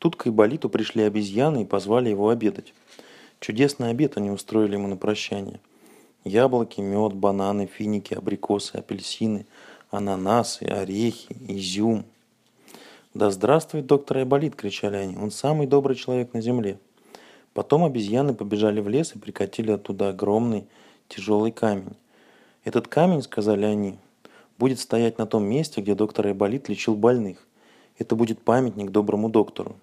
Тут к Айболиту пришли обезьяны и позвали его обедать. Чудесный обед они устроили ему на прощание. Яблоки, мед, бананы, финики, абрикосы, апельсины, ананасы, орехи, изюм. «Да здравствует доктор Айболит!» – кричали они. «Он самый добрый человек на земле!» Потом обезьяны побежали в лес и прикатили оттуда огромный тяжелый камень. «Этот камень, — сказали они, — будет стоять на том месте, где доктор Айболит лечил больных. Это будет памятник доброму доктору».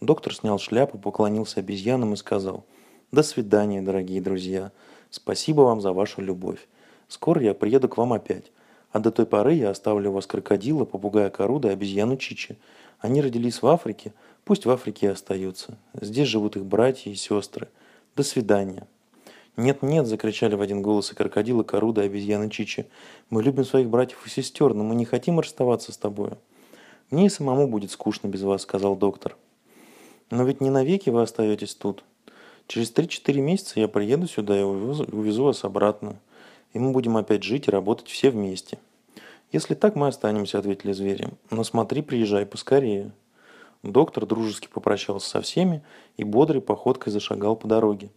Доктор снял шляпу, поклонился обезьянам и сказал, «До свидания, дорогие друзья. Спасибо вам за вашу любовь. Скоро я приеду к вам опять. А до той поры я оставлю вас крокодила, попугая Коруда и обезьяну Чичи. Они родились в Африке, пусть в Африке и остаются. Здесь живут их братья и сестры. До свидания». «Нет-нет!» – закричали в один голос и крокодилы, Коруда и обезьяны Чичи. «Мы любим своих братьев и сестер, но мы не хотим расставаться с тобою». «Мне и самому будет скучно без вас», – сказал доктор. «Но ведь не навеки вы остаетесь тут. Через 3-4 месяца я приеду сюда и увезу, увезу вас обратно. И мы будем опять жить и работать все вместе». «Если так, мы останемся», – ответили звери. «Но смотри, приезжай поскорее». Доктор дружески попрощался со всеми и бодрой походкой зашагал по дороге.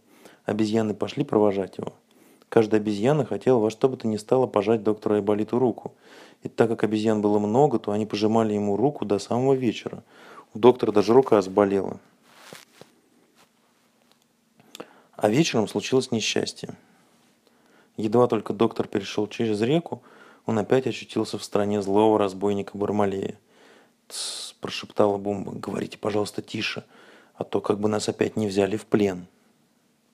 Обезьяны пошли провожать его. Каждая обезьяна хотела во что бы то ни стало пожать доктору Айболиту руку. И так как обезьян было много, то они пожимали ему руку до самого вечера. У доктора даже рука заболела. А вечером случилось несчастье. Едва только доктор перешел через реку, он опять очутился в стране злого разбойника Бармалея. «Тссс», – прошептала Бумба, – «говорите, пожалуйста, тише, а то как бы нас опять не взяли в плен».